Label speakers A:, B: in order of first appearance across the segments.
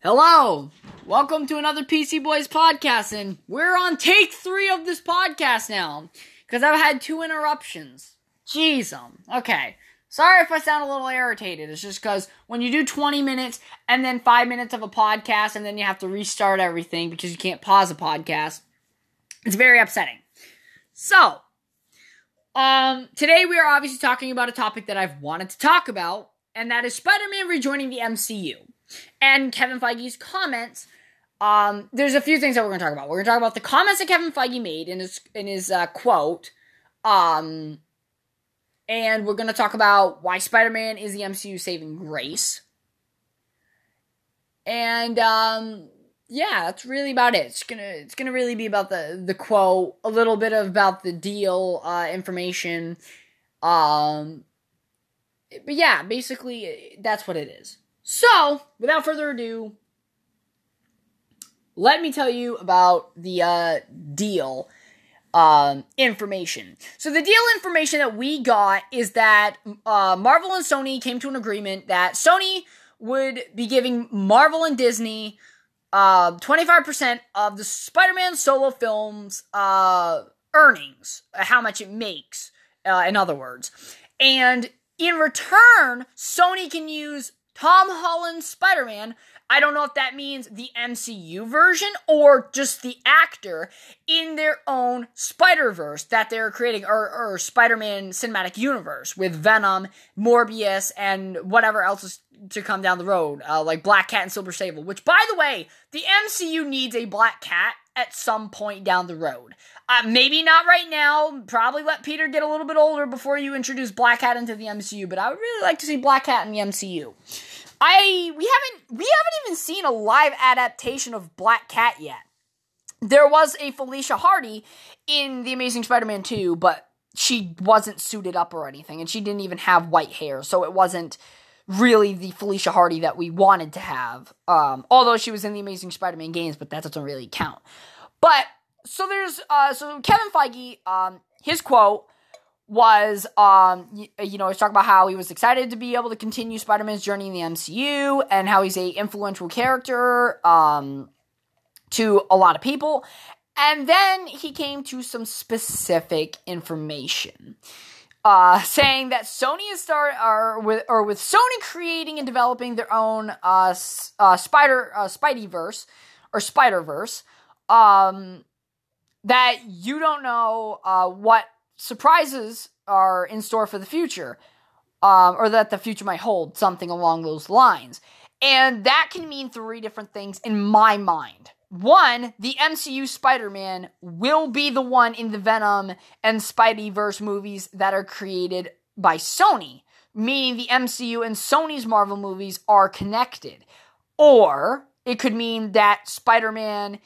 A: Hello, welcome to another PC Boys podcast, and we're on take three of this podcast now because I've had two interruptions. Jeez, um, okay. Sorry if I sound a little irritated. It's just because when you do 20 minutes and then five minutes of a podcast and then you have to restart everything because you can't pause a podcast, it's very upsetting. So, um, today we are obviously talking about a topic that I've wanted to talk about, and that is Spider-Man rejoining the MCU. And Kevin Feige's comments. Um, there's a few things that we're going to talk about. We're going to talk about the comments that Kevin Feige made in his in his uh, quote. Um, and we're going to talk about why Spider-Man is the MCU saving grace. And um, yeah, that's really about it. It's gonna it's gonna really be about the the quote, a little bit about the deal uh, information. Um, but yeah, basically that's what it is. So, without further ado, let me tell you about the uh, deal um, information. So, the deal information that we got is that uh, Marvel and Sony came to an agreement that Sony would be giving Marvel and Disney uh, 25% of the Spider Man solo film's uh, earnings, how much it makes, uh, in other words. And in return, Sony can use Tom Holland's Spider Man. I don't know if that means the MCU version or just the actor in their own Spider Verse that they're creating, or, or Spider Man cinematic universe with Venom, Morbius, and whatever else is to come down the road, uh, like Black Cat and Silver Sable. Which, by the way, the MCU needs a Black Cat at some point down the road. Uh, maybe not right now. Probably let Peter get a little bit older before you introduce Black Cat into the MCU. But I would really like to see Black Cat in the MCU. I we haven't we haven't even seen a live adaptation of Black Cat yet. There was a Felicia Hardy in The Amazing Spider-Man 2, but she wasn't suited up or anything, and she didn't even have white hair, so it wasn't really the Felicia Hardy that we wanted to have. Um, although she was in the Amazing Spider-Man games, but that doesn't really count. But so there's uh, so Kevin Feige, um, his quote was um you, you know he's talking about how he was excited to be able to continue Spider-Man's journey in the MCU and how he's a influential character um to a lot of people. And then he came to some specific information uh, saying that Sony is start or with or with Sony creating and developing their own uh, uh Spider uh, Spideyverse or Spider Verse, um, that you don't know uh, what surprises are in store for the future, um, or that the future might hold, something along those lines. And that can mean three different things in my mind. One, the MCU Spider Man will be the one in the Venom and Spideyverse movies that are created by Sony, meaning the MCU and Sony's Marvel movies are connected. Or it could mean that Spider Man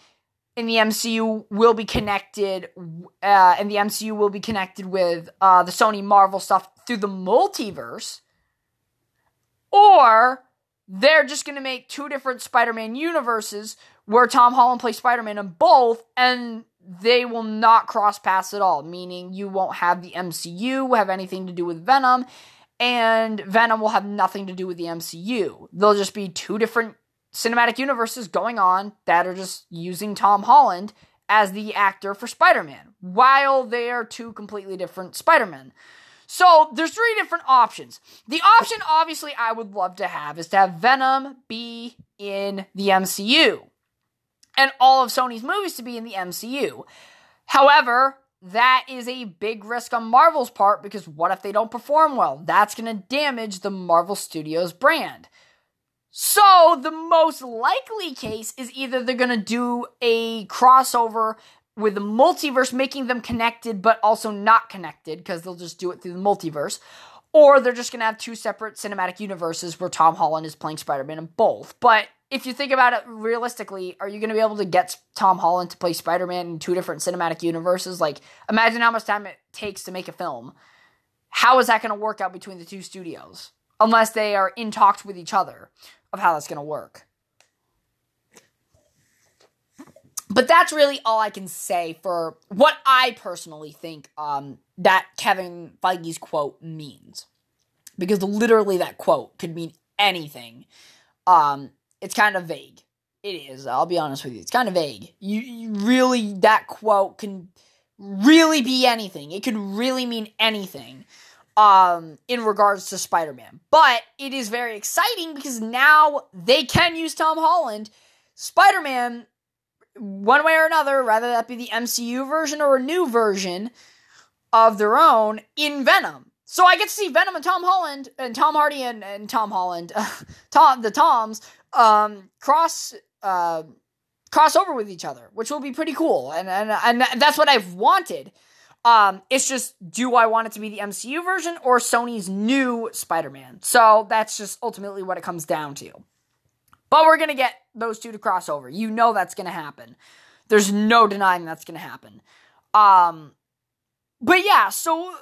A: in the MCU will be connected, uh, and the MCU will be connected with uh, the Sony Marvel stuff through the multiverse, or they're just going to make two different Spider Man universes where Tom Holland plays Spider Man in both, and they will not cross paths at all, meaning you won't have the MCU have anything to do with Venom, and Venom will have nothing to do with the MCU. They'll just be two different cinematic universes going on that are just using Tom Holland as the actor for Spider Man, while they are two completely different Spider Men. So there's three different options. The option, obviously, I would love to have is to have Venom be in the MCU and all of Sony's movies to be in the MCU. However, that is a big risk on Marvel's part because what if they don't perform well? That's going to damage the Marvel Studios brand. So, the most likely case is either they're going to do a crossover with the multiverse, making them connected but also not connected because they'll just do it through the multiverse, or they're just going to have two separate cinematic universes where Tom Holland is playing Spider Man in both. But if you think about it realistically, are you going to be able to get Tom Holland to play Spider Man in two different cinematic universes? Like, imagine how much time it takes to make a film. How is that going to work out between the two studios? Unless they are in talks with each other of how that's going to work. But that's really all I can say for what I personally think um, that Kevin Feige's quote means. Because literally that quote could mean anything. Um, it's kind of vague. It is. I'll be honest with you. It's kind of vague. You, you really that quote can really be anything. It could really mean anything um in regards to Spider-Man. But it is very exciting because now they can use Tom Holland. Spider-Man one way or another, rather that be the MCU version or a new version of their own in Venom. So I get to see Venom and Tom Holland and Tom Hardy and, and Tom Holland, Tom the Toms, um, cross uh, cross over with each other, which will be pretty cool. And and and that's what I've wanted. Um, it's just, do I want it to be the MCU version or Sony's new Spider-Man? So that's just ultimately what it comes down to. But we're gonna get those two to cross over. You know that's gonna happen. There's no denying that's gonna happen. Um, but yeah, so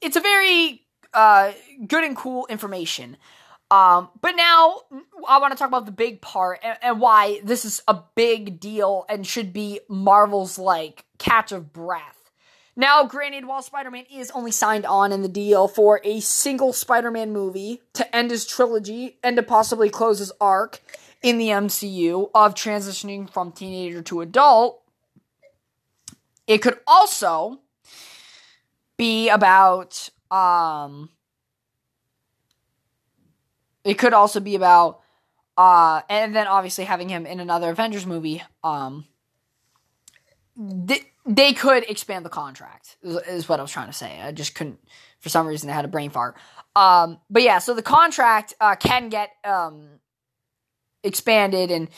A: it's a very uh, good and cool information. Um, but now I want to talk about the big part and, and, why this is a big deal and should be Marvel's like catch of breath. Now, granted, while Spider Man is only signed on in the deal for a single Spider Man movie to end his trilogy and to possibly close his arc in the MCU of transitioning from teenager to adult, it could also be about um it could also be about uh and then obviously having him in another Avengers movie um they could expand the contract is, what I was trying to say. I just couldn't for some reason I had a brain fart. Um, but yeah, so the contract uh, can get um, expanded and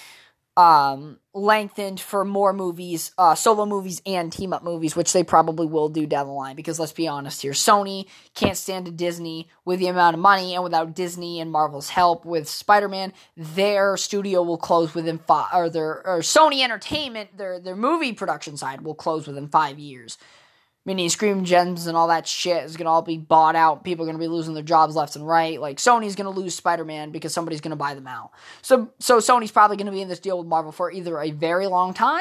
A: um, lengthened for more movies, uh, solo movies and team up movies, which they probably will do down the line. Because let's be honest here, Sony can't stand a Disney with the amount of money, and without Disney and Marvel's help with Spider Man, their studio will close within five, or their or Sony Entertainment, their their movie production side will close within five years mini Screen Gems and all that shit is gonna all be bought out. People are gonna be losing their jobs left and right. Like Sony's gonna lose Spider Man because somebody's gonna buy them out. So so Sony's probably gonna be in this deal with Marvel for either a very long time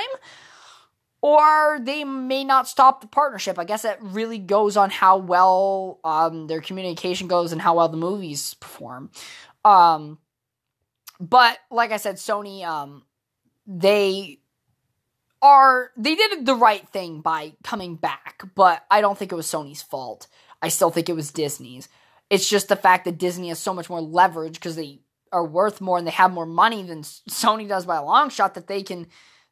A: or they may not stop the partnership. I guess that really goes on how well um, their communication goes and how well the movies perform. Um, but like I said, Sony um, they are they did the right thing by coming back, but I don't think it was Sony's fault. I still think it was Disney's. It's just the fact that Disney has so much more leverage because they are worth more and they have more money than Sony does by a long shot that they can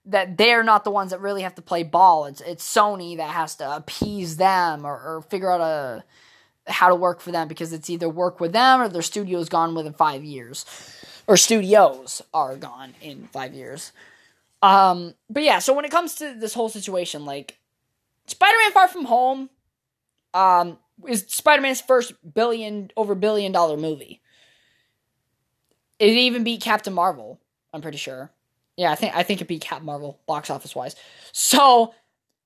A: that they're not the ones that really have to play ball. It's it's Sony that has to appease them or, or figure out a how to work for them because it's either work with them or their studio's gone within five years. Or studios are gone in five years. Um, but yeah, so when it comes to this whole situation, like Spider-Man Far From Home, um, is Spider-Man's first billion over billion dollar movie. It even beat Captain Marvel. I'm pretty sure. Yeah, I think I think it beat Captain Marvel box office wise. So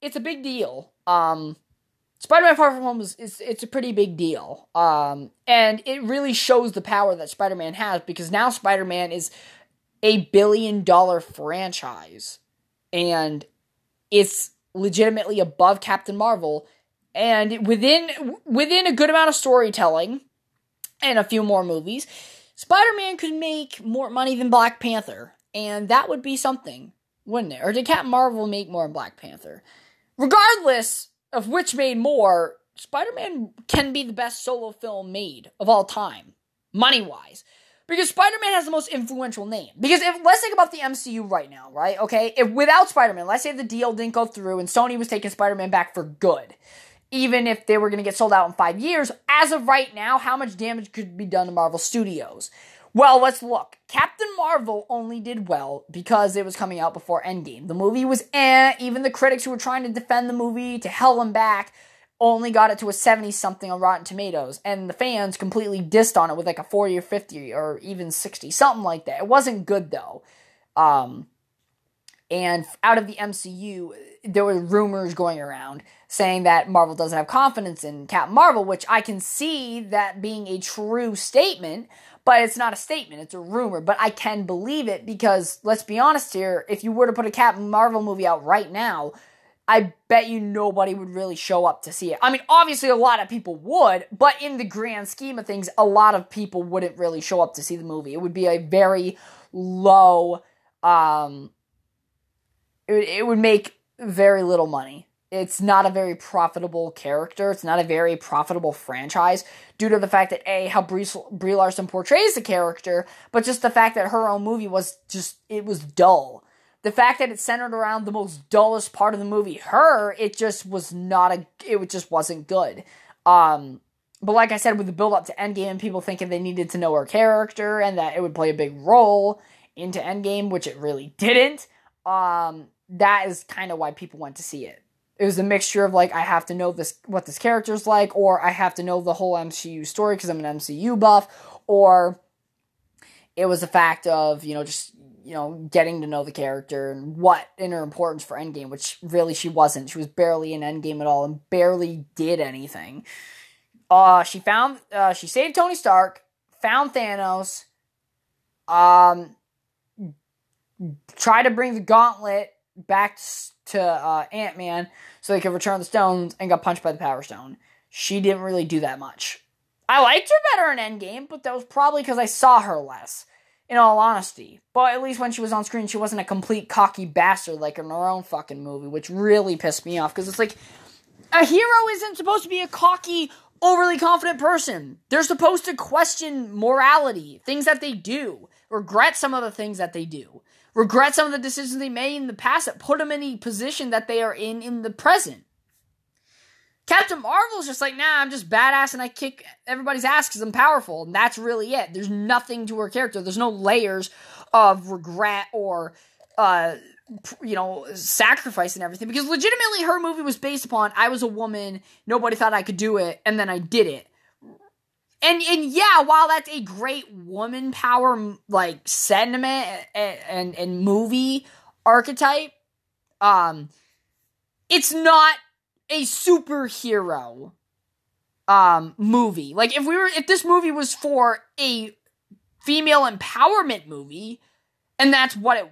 A: it's a big deal. Um, Spider-Man Far From Home is, is it's a pretty big deal. Um, and it really shows the power that Spider-Man has because now Spider-Man is a billion dollar franchise and it's legitimately above Captain Marvel. And within within a good amount of storytelling and a few more movies Spider-Man could make more money than Black Panther. And that would be something wouldn't it? Or did Captain Marvel make more than Black Panther? Regardless of which made more Spider-Man can be the best solo film made of all time money because Spider-Man has the most influential name. Because if let's think about the MCU right now, right? Okay, if without Spider-Man, let's say the deal didn't go through and Sony was taking Spider-Man back for good, even if they were going to get sold out in five years, as of right now, how much damage could be done to Marvel Studios? Well, let's look. Captain Marvel only did well because it was coming out before Endgame. The movie was eh. Even the critics who were trying to defend the movie to hell them back only got it to a 70 something on Rotten Tomatoes, and the fans completely dissed on it with like a 40 or 50 or even 60, something like that. It wasn't good though. Um, and out of the MCU, there were rumors going around saying that Marvel doesn't have confidence in Captain Marvel, which I can see that being a true statement, but it's not a statement, it's a rumor. But I can believe it because, let's be honest here, if you were to put a Captain Marvel movie out right now, I bet you nobody would really show up to see it. I mean, obviously a lot of people would, but in the grand scheme of things, a lot of people wouldn't really show up to see the movie. It would be a very low um it, it would make very little money. It's not a very profitable character. It's not a very profitable franchise due to the fact that a how Brie, Brie Larson portrays the character, but just the fact that her own movie was just it was dull the fact that it centered around the most dullest part of the movie, her, it just was not a, it just wasn't good. Um, but like I said, with the build up to Endgame, people thinking they needed to know her character and that it would play a big role into Endgame, which it really didn't. Um, that is kind of why people went to see it. It was a mixture of like I have to know this what this character's like, or I have to know the whole MCU story because I'm an MCU buff, or it was a fact of you know just you know, getting to know the character and what in her importance for Endgame, which really she wasn't. She was barely in Endgame at all and barely did anything. Uh, she found, uh, she saved Tony Stark, found Thanos, um, tried to bring the gauntlet back to uh, Ant Man so they could return the stones and got punched by the Power Stone. She didn't really do that much. I liked her better in Endgame, but that was probably because I saw her less in all honesty. But at least when she was on screen, she wasn't a complete cocky bastard like in her own fucking movie, which really pissed me off because it's like a hero isn't supposed to be a cocky, overly confident person. They're supposed to question morality, things that they do, regret some of the things that they do, regret some of the decisions they made in the past that put them in the position that they are in in the present. Captain Marvel's just like, nah, I'm just badass and I kick everybody's ass because I'm powerful. And that's really it. There's nothing to her character. There's no layers of regret or, uh, you know, sacrifice and everything. Because legitimately, her movie was based upon I was a woman, nobody thought I could do it, and then I did it. And and yeah, while that's a great woman power like sentiment and and, and movie archetype, um, it's not a superhero um movie. Like if we were if this movie was for a female empowerment movie and that's what it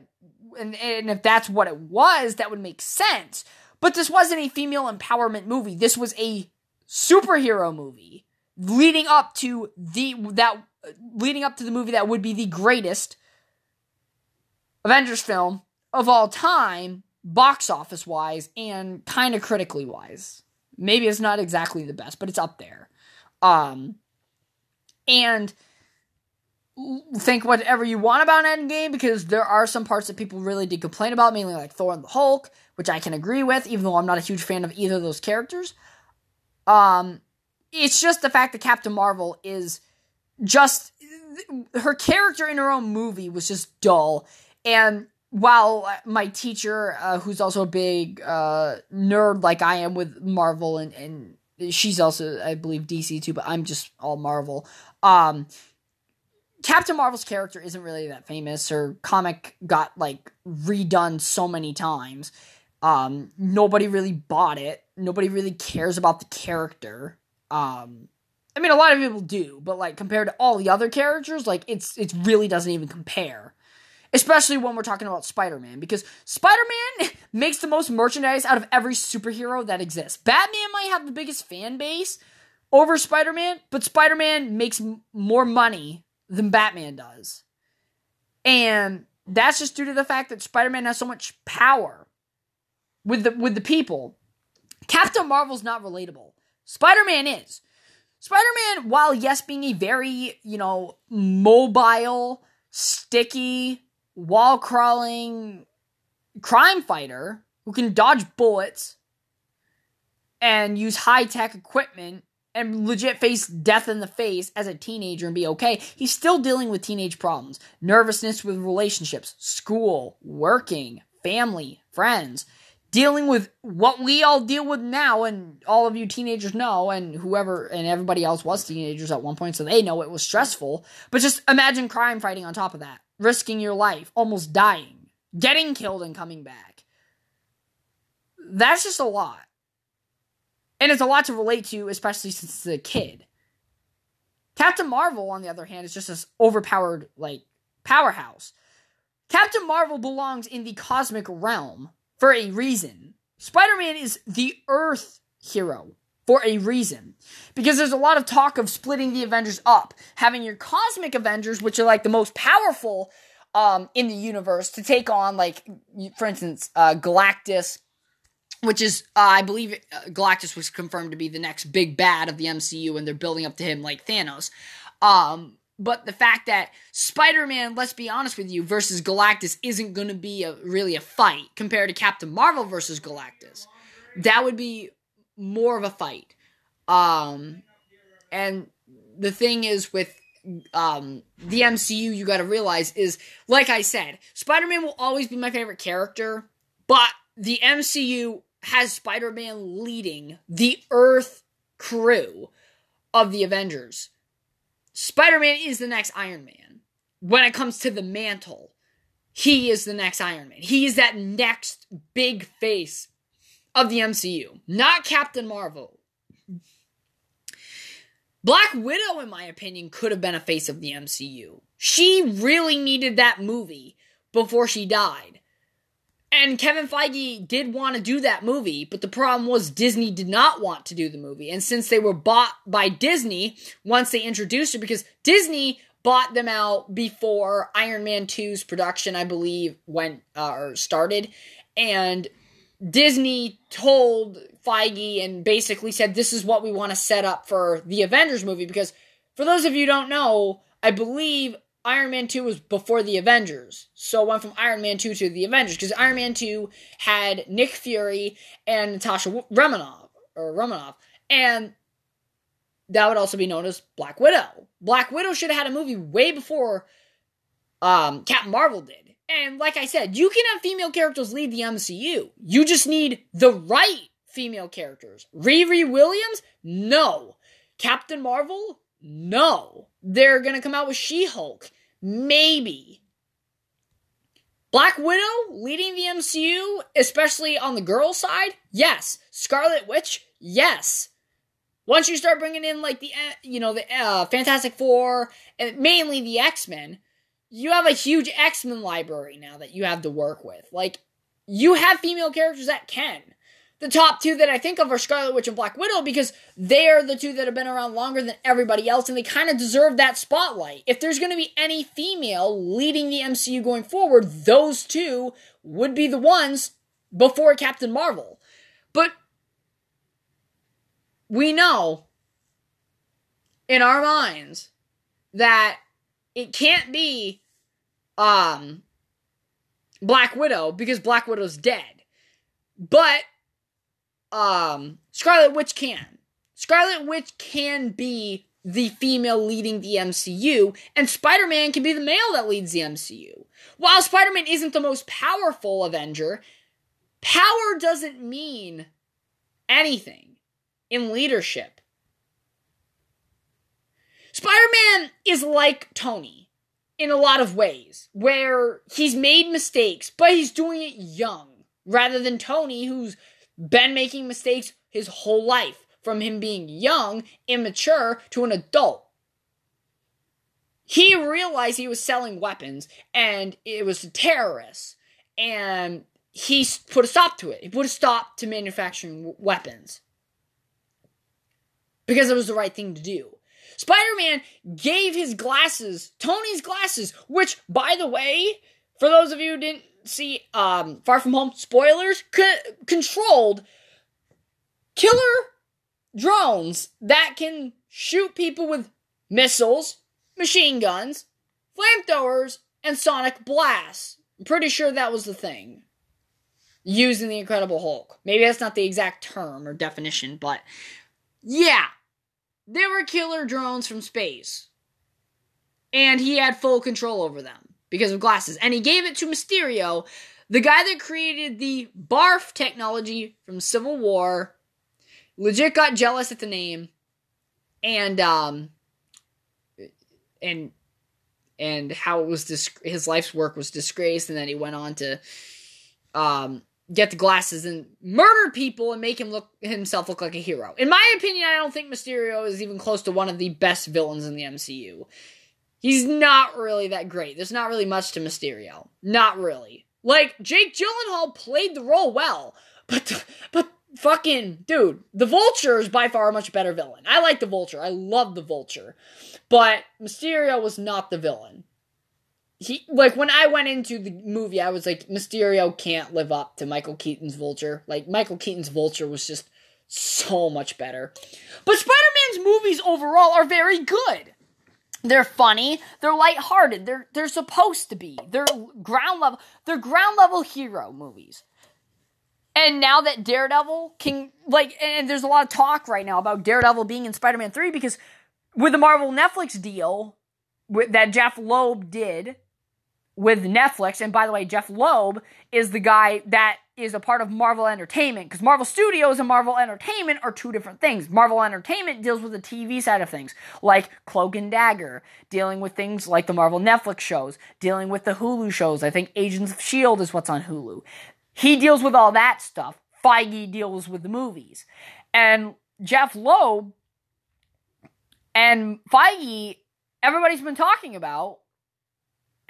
A: and, and if that's what it was, that would make sense. But this wasn't a female empowerment movie. This was a superhero movie leading up to the that leading up to the movie that would be the greatest Avengers film of all time box office wise and kind of critically wise. Maybe it's not exactly the best, but it's up there. Um, and think whatever you want about Endgame because there are some parts that people really did complain about, mainly like Thor and the Hulk, which I can agree with, even though I'm not a huge fan of either of those characters. Um, it's just the fact that Captain Marvel is just her character in her own movie was just dull, and while my teacher, uh, who's also a big uh, nerd like I am with Marvel, and, and she's also, I believe, DC too, but I'm just all Marvel. Um, Captain Marvel's character isn't really that famous. Her comic got like redone so many times. Um, nobody really bought it. Nobody really cares about the character. Um, I mean, a lot of people do, but like compared to all the other characters, like it's it really doesn't even compare especially when we're talking about Spider-Man because Spider-Man makes the most merchandise out of every superhero that exists. Batman might have the biggest fan base over Spider-Man, but Spider-Man makes m- more money than Batman does. And that's just due to the fact that Spider-Man has so much power with the with the people. Captain Marvel's not relatable. Spider-Man is. Spider-Man, while yes being a very, you know, mobile, sticky, wall crawling crime fighter who can dodge bullets and use high tech equipment and legit face death in the face as a teenager and be okay, he's still dealing with teenage problems. Nervousness with relationships, school, working, family, friends, dealing with what we all deal with now, and all of you teenagers know, and whoever and everybody else was teenagers at one point, so they know it was stressful. But just imagine crime fighting on top of that risking your life, almost dying, getting killed and coming back. That's just a lot. And it's a lot to relate to, especially since it's a kid. Captain Marvel, on the other hand, is just this overpowered, like, powerhouse. Captain Marvel belongs in the cosmic realm for a reason. Spider Man is the Earth hero for a reason. Because there's a lot of talk of splitting the Avengers up, having your cosmic Avengers, which are like the most powerful um, in the universe, to take on, like, for instance, uh, Galactus, which is, uh, I believe uh, Galactus was confirmed to be the next big bad of the MCU, and they're building up to him like Thanos. Um, but the fact that Spider-Man, let's be honest with you, versus Galactus isn't going to be a, really a fight compared to Captain Marvel versus Galactus. That would be more of a fight. Um, and the thing is with um, the MCU, you got to realize is, like I said, Spider-Man will always be my favorite character, but the MCU has Spider-Man leading the Earth crew of the Avengers. Spider-Man is the next Iron Man. When it comes to the mantle, he is the next Iron Man. He is that next big face of the MCU, not Captain Marvel. Black Widow, in my opinion, could have been a face of the MCU. She really needed that movie before she died. And Kevin Feige did want to do that movie, but the problem was Disney did not want to do the movie. And since they were bought by Disney, once they introduced her, because Disney bought them out before Iron Man 2's production, I believe, went uh, or started. And Disney told Feige and basically said, This is what we want to set up for the Avengers movie. Because for those of you don't know, I believe Iron Man 2 was before the Avengers. So it went from Iron Man 2 to the Avengers. Because Iron Man 2 had Nick Fury and Natasha Romanoff. Or Romanoff. And that would also be known as Black Widow. Black Widow should have had a movie way before um, Captain Marvel did. And like I said, you can have female characters lead the MCU. You just need the right female characters. Riri Williams? No. Captain Marvel? No. They're gonna come out with She Hulk. Maybe. Black Widow leading the MCU, especially on the girl side? Yes. Scarlet Witch? Yes. Once you start bringing in like the uh, you know the uh, Fantastic Four and mainly the X Men, you have a huge X Men library now that you have to work with. Like, you have female characters that can. The top two that I think of are Scarlet Witch and Black Widow because they are the two that have been around longer than everybody else and they kind of deserve that spotlight. If there's going to be any female leading the MCU going forward, those two would be the ones before Captain Marvel. But we know in our minds that it can't be um Black Widow because Black Widow's dead. But um Scarlet Witch can. Scarlet Witch can be the female leading the MCU, and Spider Man can be the male that leads the MCU. While Spider Man isn't the most powerful Avenger, power doesn't mean anything in leadership. Spider Man is like Tony in a lot of ways where he's made mistakes, but he's doing it young rather than Tony, who's been making mistakes his whole life from him being young, immature to an adult. He realized he was selling weapons and it was to terrorists, and he put a stop to it. He put a stop to manufacturing weapons because it was the right thing to do. Spider Man gave his glasses, Tony's glasses, which, by the way, for those of you who didn't see um, Far From Home, spoilers, c- controlled killer drones that can shoot people with missiles, machine guns, flamethrowers, and sonic blasts. I'm pretty sure that was the thing used in The Incredible Hulk. Maybe that's not the exact term or definition, but yeah, they were killer drones from space. And he had full control over them because of glasses. And he gave it to Mysterio, the guy that created the BARF technology from Civil War. Legit got jealous at the name. And, um, and, and how it was, dis- his life's work was disgraced. And then he went on to, um, get the glasses and murder people and make him look himself look like a hero. In my opinion, I don't think Mysterio is even close to one of the best villains in the MCU. He's not really that great. There's not really much to Mysterio. Not really. Like Jake Gyllenhaal played the role well, But but fucking dude, the Vulture is by far a much better villain. I like the Vulture. I love the Vulture. But Mysterio was not the villain. He like when I went into the movie, I was like, Mysterio can't live up to Michael Keaton's Vulture. Like Michael Keaton's Vulture was just so much better. But Spider-Man's movies overall are very good. They're funny, they're lighthearted, they're they're supposed to be. They're ground level they're ground level hero movies. And now that Daredevil can like and there's a lot of talk right now about Daredevil being in Spider-Man 3 because with the Marvel Netflix deal that Jeph Loeb did with Netflix. And by the way, Jeph Loeb is the guy that is a part of Marvel Entertainment because Marvel Studios and Marvel Entertainment are two different things. Marvel Entertainment deals with the TV side of things, like Cloak and Dagger, dealing with things like the Marvel Netflix shows, dealing with the Hulu shows. I think Agents of S.H.I.E.L.D. is what's on Hulu. He deals with all that stuff. Feige deals with the movies. And Jeph Loeb and Feige, everybody's been talking about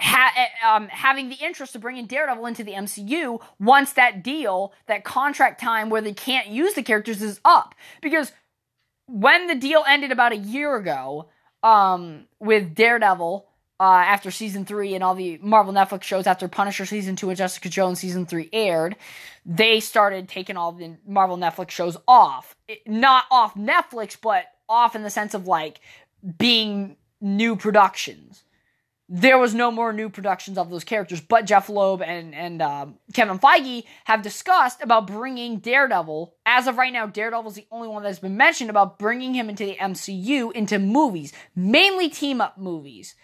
A: ha- eh, um, having the interest of bringing Daredevil into the MCU once that deal, that contract time where they can't use the characters is up. Because when the deal ended about a year ago um, with Daredevil uh, after season three and all the Marvel Netflix shows after Punisher season two and Jessica Jones season three aired, they started taking all the Marvel Netflix shows off. It, not off Netflix, but off in the sense of like being new productions there was no more new productions of those characters, but Jeph Loeb and and um, Kevin Feige have discussed about bringing Daredevil. As of right now, Daredevil is the only one that's been mentioned about bringing him into the MCU into movies, mainly team up movies,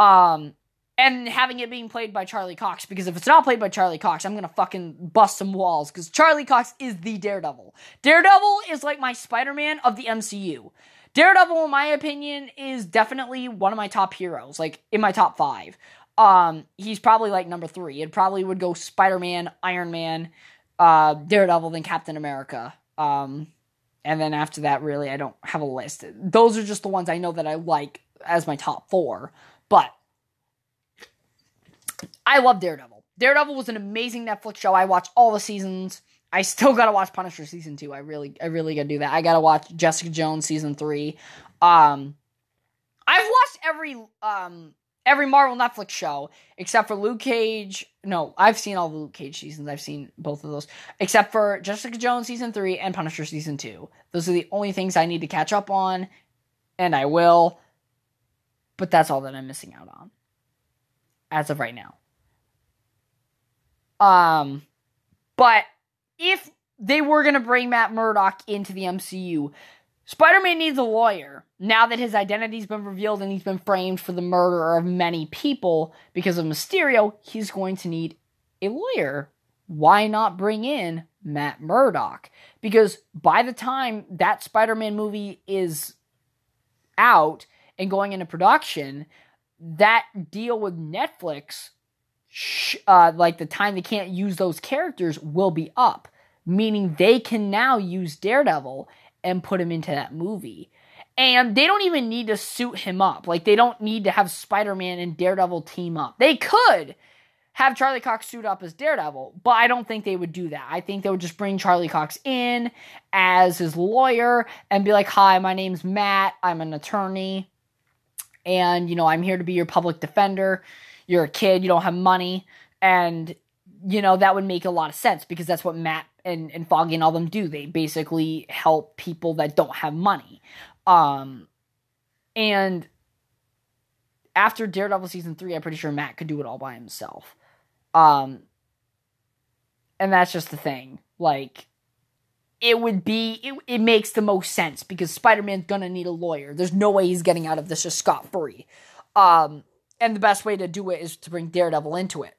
A: um, and having it being played by Charlie Cox. Because if it's not played by Charlie Cox, I'm gonna fucking bust some walls. Because Charlie Cox is the Daredevil. Daredevil is like my Spider Man of the MCU. Daredevil, in my opinion, is definitely one of my top heroes, like in my top five. Um, he's probably like number three. It probably would go Spider Man, Iron Man, uh, Daredevil, then Captain America. Um, and then after that, really, I don't have a list. Those are just the ones I know that I like as my top four. But I love Daredevil. Daredevil was an amazing Netflix show. I watched all the seasons. I still gotta watch Punisher season two. I really, I really gotta do that. I gotta watch Jessica Jones season three. Um, I've watched every um every Marvel Netflix show except for Luke Cage. No, I've seen all the Luke Cage seasons. I've seen both of those except for Jessica Jones season three and Punisher season two. Those are the only things I need to catch up on, and I will. But that's all that I'm missing out on as of right now. Um, but if they were going to bring Matt Murdock into the MCU, Spider Man needs a lawyer. Now that his identity's been revealed and he's been framed for the murder of many people because of Mysterio, he's going to need a lawyer. Why not bring in Matt Murdock? Because by the time that Spider Man movie is out and going into production, that deal with Netflix uh, like the time they can't use those characters will be up, meaning they can now use Daredevil and put him into that movie. And they don't even need to suit him up. Like they don't need to have Spider-Man and Daredevil team up. They could have Charlie Cox suit up as Daredevil, but I don't think they would do that. I think they would just bring Charlie Cox in as his lawyer and be like, "Hi, my name's Matt. I'm an attorney, and you know, I'm here to be your public defender." You're a kid, you don't have money, and you know that would make a lot of sense because that's what Matt and and Foggy and all them do. They basically help people that don't have money. Um, and after Daredevil season three, I'm pretty sure Matt could do it all by himself. Um, and that's just the thing. Like, it would be it, it makes the most sense because Spider-Man's gonna need a lawyer. There's no way he's getting out of this just scot free. Um, and the best way to do it is to bring Daredevil into it.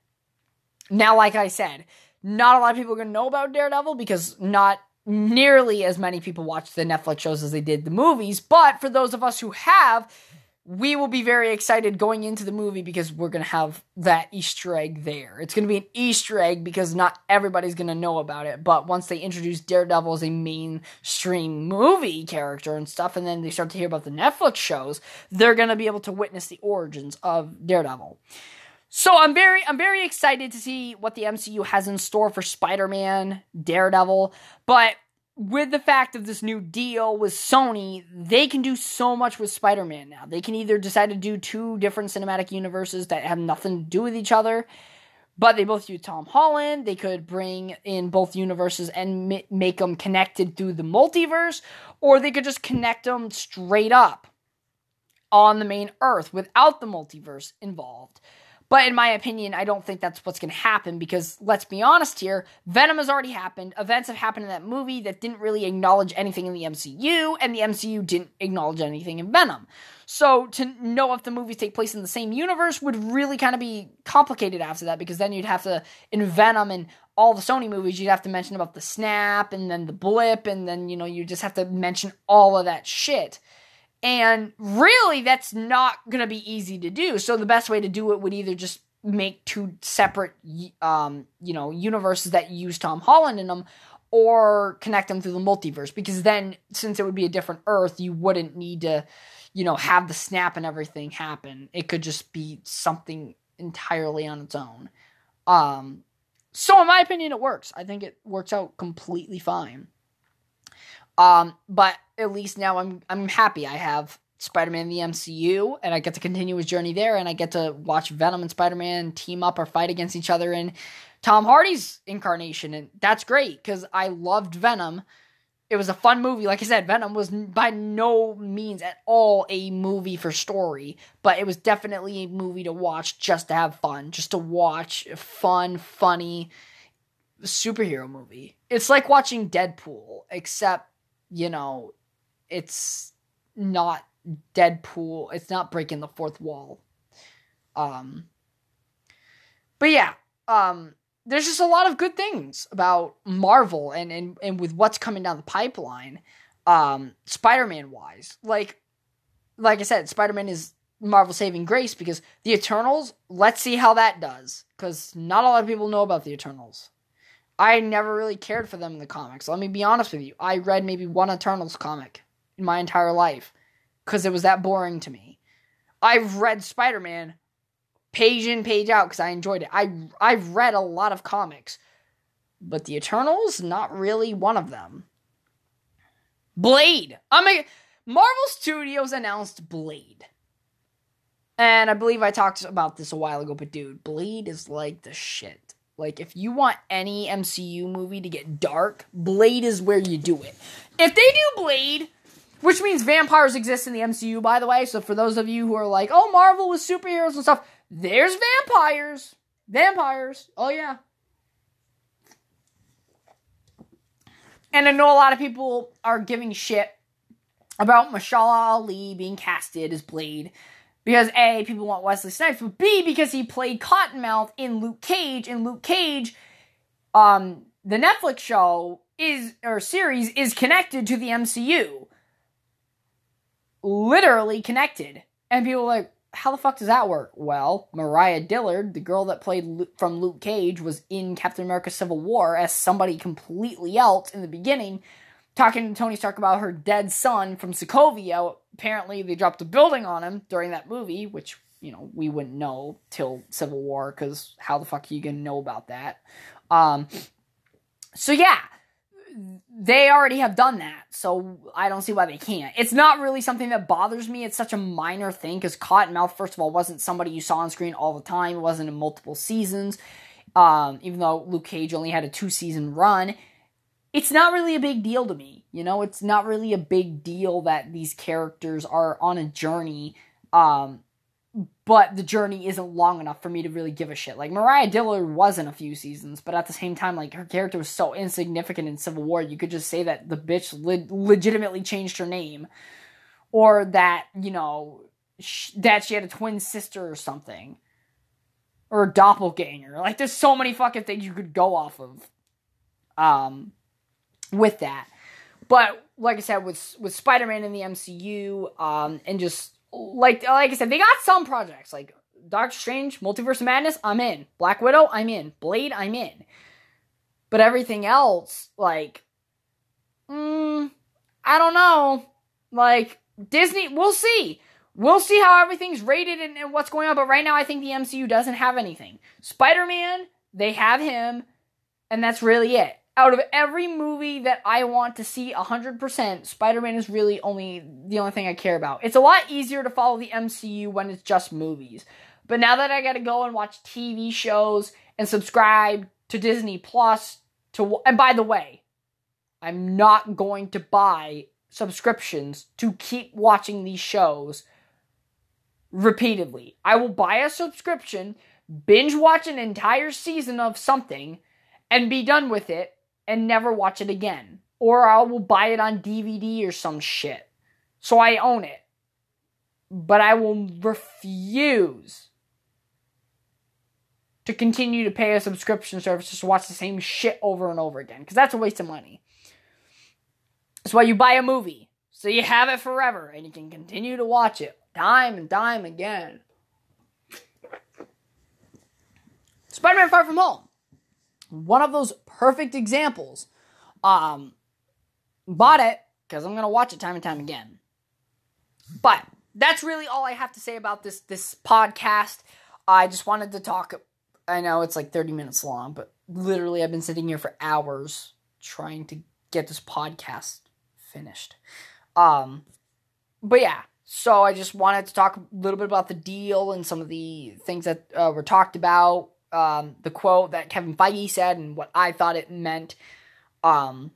A: Now, like I said, not a lot of people are going to know about Daredevil because not nearly as many people watch the Netflix shows as they did the movies. But for those of us who have, we will be very excited going into the movie because we're going to have that Easter egg there. It's going to be an Easter egg because not everybody's going to know about it. But once they introduce Daredevil as a mainstream movie character and stuff, and then they start to hear about the Netflix shows, they're going to be able to witness the origins of Daredevil. So I'm very I'm very excited to see what the MCU has in store for Spider-Man, Daredevil, but with the fact of this new deal with Sony, they can do so much with Spider-Man now. They can either decide to do two different cinematic universes that have nothing to do with each other, but they both use Tom Holland. They could bring in both universes and m- make them connected through the multiverse, or they could just connect them straight up on the main Earth without the multiverse involved. But in my opinion, I don't think that's what's going to happen because let's be honest here, Venom has already happened. Events have happened in that movie that didn't really acknowledge anything in the MCU, and the MCU didn't acknowledge anything in Venom. So to know if the movies take place in the same universe would really kind of be complicated after that because then you'd have to, in Venom and all the Sony movies, you'd have to mention about the snap and then the blip, and then, you know, you just have to mention all of that shit. And really, that's not going to be easy to do. So the best way to do it would either just make two separate, um, you know, universes that use Tom Holland in them, or connect them through the multiverse. Because then, since it would be a different Earth, you wouldn't need to, you know, have the snap and everything happen. It could just be something entirely on its own. Um, so in my opinion, it works. I think it works out completely fine. Um, but at least now I'm I'm happy. I have Spider-Man in the MCU, and I get to continue his journey there, and I get to watch Venom and Spider-Man team up or fight against each other in Tom Hardy's incarnation, and that's great because I loved Venom. It was a fun movie. Like I said, Venom was by no means at all a movie for story, but it was definitely a movie to watch just to have fun, just to watch a fun, funny superhero movie. It's like watching Deadpool, except you know, it's not Deadpool. It's not breaking the fourth wall. Um, but yeah, um, there's just a lot of good things about Marvel and and and with what's coming down the pipeline, um, Spider-Man wise. Like, like I said, Spider-Man is Marvel saving grace because the Eternals. Let's see how that does because not a lot of people know about the Eternals. I never really cared for them in the comics. Let me be honest with you. I read maybe one Eternals comic in my entire life because it was that boring to me. I've read Spider Man page in, page out because I enjoyed it. I, I've read a lot of comics, but the Eternals, not really one of them. Blade. I mean, Marvel Studios announced Blade. And I believe I talked about this a while ago, but dude, Blade is like the shit. Like, if you want any MCU movie to get dark, Blade is where you do it. If they do Blade, which means vampires exist in the MCU, by the way, so for those of you who are like, oh, Marvel with superheroes and stuff, there's vampires. Vampires. Oh, yeah. And I know a lot of people are giving shit about Mahershala Ali being casted as Blade. Because A, people want Wesley Snipes, but B, because he played Cottonmouth in Luke Cage, and Luke Cage, um, the Netflix show is or series is connected to the MCU. Literally connected. And people like, how the fuck does that work? Well, Mariah Dillard, the girl that played from Luke Cage, was in Captain America Civil War as somebody completely else in the beginning, talking to Tony Stark about her dead son from Sokovia apparently they dropped a building on him during that movie, which you know we wouldn't know till Civil War because how the fuck are you gonna know about that? Um, so yeah, they already have done that, so I don't see why they can't. It's not really something that bothers me. It's such a minor thing because Cottonmouth, first of all, wasn't somebody you saw on screen all the time. It wasn't in multiple seasons. Um, even though Luke Cage only had a two season run, it's not really a big deal to me. You know, it's not really a big deal that these characters are on a journey. Um, but the journey isn't long enough for me to really give a shit. Like Mariah Dillard was in a few seasons, but at the same time, like her character was so insignificant in Civil War, you could just say that the bitch le- legitimately changed her name, or that you know sh- that she had a twin sister or something, or a doppelganger. Like there's so many fucking things you could go off of. Um, with that. But like I said, with with Spider Man in the MCU, um, and just like like I said, they got some projects like Doctor Strange, Multiverse of Madness. I'm in. Black Widow. I'm in. Blade. I'm in. But everything else, like, mm, I don't know. Like Disney, we'll see. we'll see how everything's rated and, and what's going on. But right now, I think the MCU doesn't have anything. Spider Man, they have him, and that's really it. Out of every movie that I want to see 100%, Spider Man is really only the only thing I care about. It's a lot easier to follow the MCU when it's just movies. But now that I gotta go and watch TV shows and subscribe to Disney Plus, to and by the way, I'm not going to buy subscriptions to keep watching these shows repeatedly. I will buy a subscription, binge watch an entire season of something, and be done with it and never watch it again. Or I will buy it on DVD or some shit. So I own it. But I will refuse to continue to pay a subscription service just to watch the same shit over and over again. Because that's a waste of money. That's why you buy a movie. So you have it forever and you can continue to watch it time and time again. Spider Man Far From Home. One of those perfect examples. Um, bought it because I'm to watch it time and time again. But that's really all I have to say about this this podcast. I just wanted to talk. I know it's like 30 minutes long, but literally I've been sitting here for hours trying to get this podcast finished. Um, but yeah, so I just wanted to talk a little bit about the deal and some of the things that uh, were talked about. Um, the quote that Kevin Feige said and what I thought it meant. Um,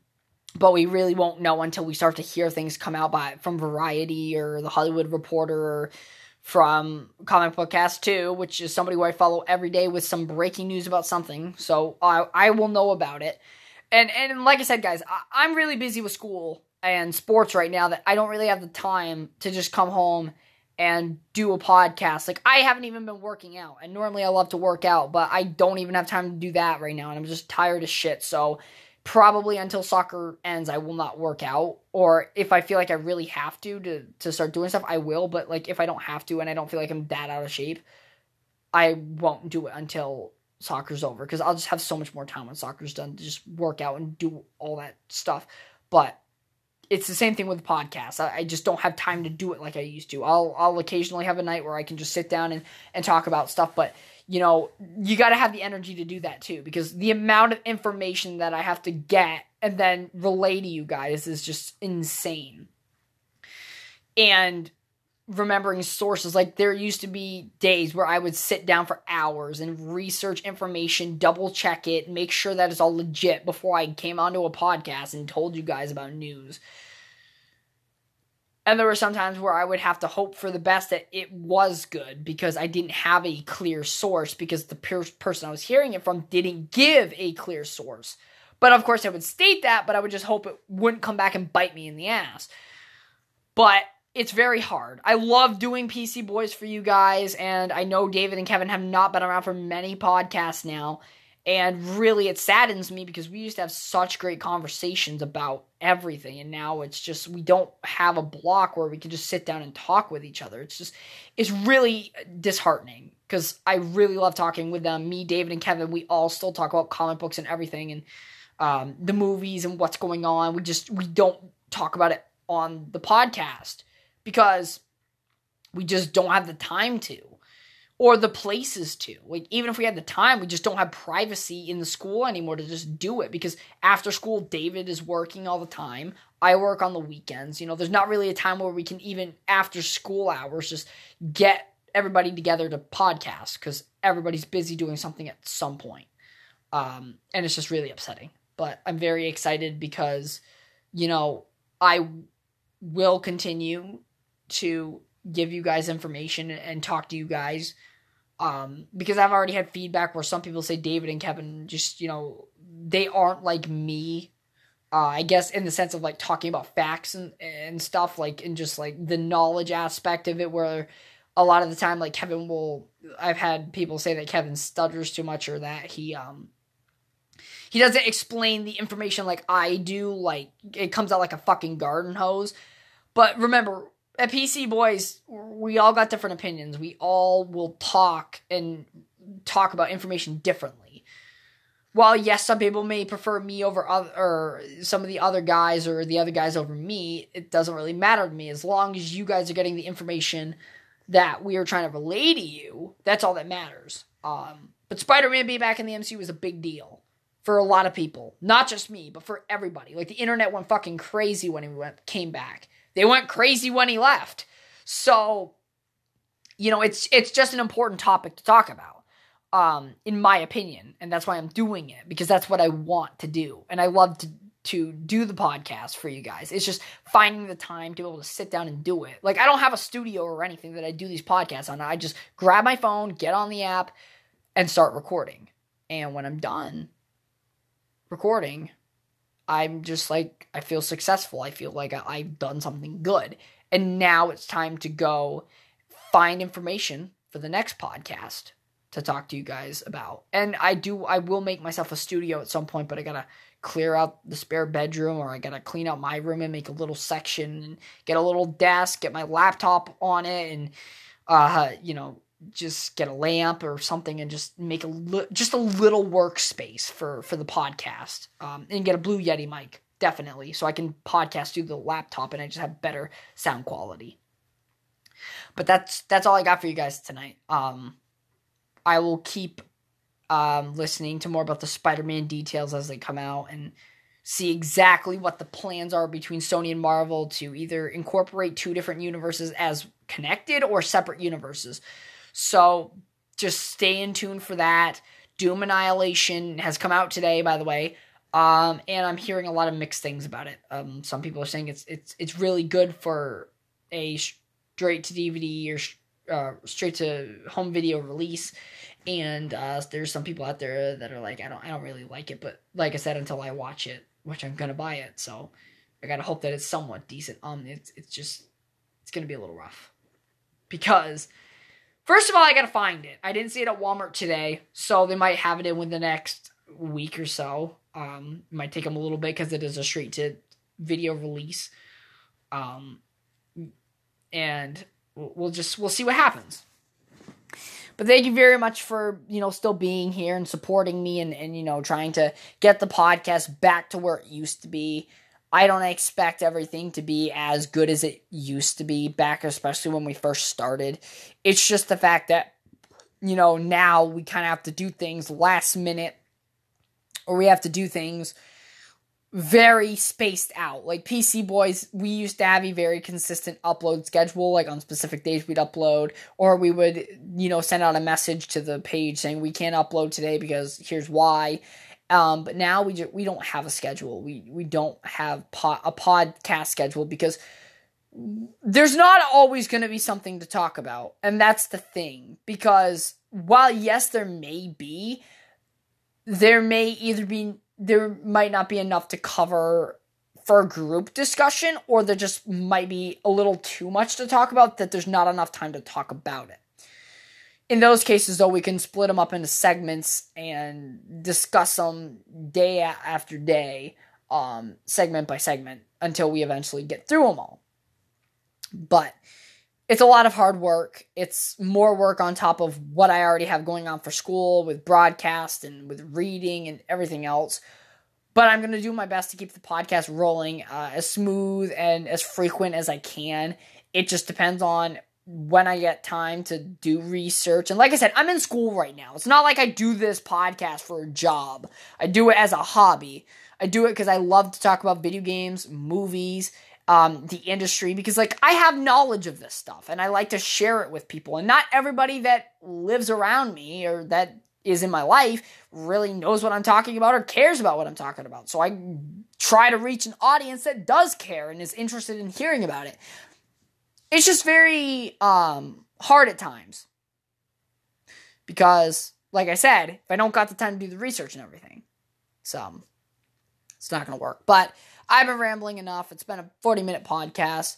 A: but we really won't know until we start to hear things come out by from Variety or the Hollywood Reporter or from Comic Book Cast 2, which is somebody who I follow every day with some breaking news about something. So I I will know about it. And and like I said, guys, I, I'm really busy with school and sports right now that I don't really have the time to just come home and do a podcast. Like I haven't even been working out. And normally I love to work out, but I don't even have time to do that right now and I'm just tired as shit. So probably until soccer ends I will not work out or if I feel like I really have to to to start doing stuff I will, but like if I don't have to and I don't feel like I'm that out of shape, I won't do it until soccer's over cuz I'll just have so much more time when soccer's done to just work out and do all that stuff. But it's the same thing with the podcast. I, I, just don't have time to do it like I used to. I'll I'll occasionally have a night where I can just sit down and, and talk about stuff, but you know, you got to have the energy to do that too because the amount of information that I have to get and then relay to you guys is just insane. And remembering sources. Like there used to be days where I would sit down for hours and research information, double check it, make sure that it's all legit before I came onto a podcast and told you guys about news. And there were some times where I would have to hope for the best that it was good because I didn't have a clear source because the person I was hearing it from didn't give a clear source. But of course, I would state that, but I would just hope it wouldn't come back and bite me in the ass. But it's very hard. I love doing PC Boys for you guys, and I know David and Kevin have not been around for many podcasts now. And really, it saddens me because we used to have such great conversations about everything, and now it's just we don't have a block where we can just sit down and talk with each other. It's just, it's really disheartening because I really love talking with them. Me, David, and Kevin, we all still talk about comic books and everything, and um, the movies and what's going on. We just we don't talk about it on the podcast because we just don't have the time to or the places to. Like even if we had the time, we just don't have privacy in the school anymore to just do it because after school David is working all the time. I work on the weekends. You know, there's not really a time where we can even after school hours just get everybody together to podcast cuz everybody's busy doing something at some point. Um and it's just really upsetting. But I'm very excited because you know, I will continue to give you guys information and talk to you guys um, because I've already had feedback where some people say David and Kevin just you know they aren't like me. Uh, I guess in the sense of like talking about facts and and stuff like and just like the knowledge aspect of it where a lot of the time like Kevin will I've had people say that Kevin stutters too much or that he um he doesn't explain the information like I do like it comes out like a fucking garden hose. But remember at PC Boys, we all got different opinions. We all will talk and talk about information differently. while yes, some people may prefer me over other or some of the other guys or the other guys over me, it doesn't really matter to me as long as you guys are getting the information that we are trying to relay to you. That's all that matters. Um, but Spider-Man being back in the MCU was a big deal for a lot of people, not just me, but for everybody. Like the internet went fucking crazy when he went came back. They went crazy when he left. So, you know, it's it's just an important topic to talk about um, in my opinion, and that's why I'm doing it because that's what I want to do, and I love to to do the podcast for you guys. It's just finding the time to be able to sit down and do it. Like I don't have a studio or anything that I do these podcasts on. I just grab my phone, get on the app, and start recording. And when I'm done recording, I'm just like I feel successful. I feel like I've done something good. And now it's time to go find information for the next podcast to talk to you guys about. And I do I will make myself a studio at some point, but I gotta clear out the spare bedroom or I gotta clean out my room and make a little section and get a little desk, get my laptop on it and uh you know just get a lamp or something and just make a li- just a little workspace for for the podcast um, and get a blue yeti mic definitely so i can podcast through the laptop and i just have better sound quality but that's that's all i got for you guys tonight um I will keep um, listening to more about the Spider-Man details as they come out and see exactly what the plans are between Sony and Marvel to either incorporate two different universes as connected or separate universes. So just stay in tune for that. Doom Annihilation has come out today, by the way. Um, and I'm hearing a lot of mixed things about it. Um, some people are saying it's it's it's really good for a straight to DVD or uh, straight to home video release and uh, there's some people out there that are like I don't I don't really like it but like I said until I watch it which I'm gonna buy it so I gotta hope that it's somewhat decent um it's it's just it's gonna be a little rough because first of all I gotta find it I didn't see it at Walmart today so they might have it in within the next week or so um might take them a little bit because it is a straight to video release um and we'll just we'll see what happens. But thank you very much for, you know, still being here and supporting me and, and, you know, trying to get the podcast back to where it used to be. I don't expect everything to be as good as it used to be back, especially when we first started. It's just the fact that, you know, now we kind of have to do things last minute or we have to do things very spaced out. Like PC Boys, we used to have a very consistent upload schedule. Like on specific days, we'd upload, or we would, you know, send out a message to the page saying we can't upload today because here's why. Um, but now we just, we don't have a schedule. We we don't have po- a podcast schedule because there's not always going to be something to talk about, and that's the thing. Because while yes, there may be, there may either be there might not be enough to cover for a group discussion, or there just might be a little too much to talk about that there's not enough time to talk about it. In those cases, though, we can split them up into segments and discuss them day after day, um, segment by segment, until we eventually get through them all. But it's a lot of hard work. It's more work on top of what I already have going on for school with broadcast and with reading and everything else. But I'm going to do my best to keep the podcast rolling uh, as smooth and as frequent as I can. It just depends on when I get time to do research. And like I said, I'm in school right now. It's not like I do this podcast for a job, I do it as a hobby. I do it because I love to talk about video games, movies, um, the industry because like I have knowledge of this stuff and I like to share it with people. And not everybody that lives around me or that is in my life really knows what I'm talking about or cares about what I'm talking about. So I try to reach an audience that does care and is interested in hearing about it. It's just very um, hard at times because, like I said, if I don't got the time to do the research and everything, so it's not going to work. But I've been rambling enough. It's been a 40 minute podcast.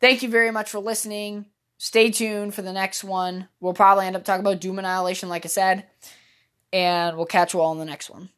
A: Thank you very much for listening. Stay tuned for the next one. We'll probably end up talking about Doom Annihilation, like I said. And we'll catch you all in the next one.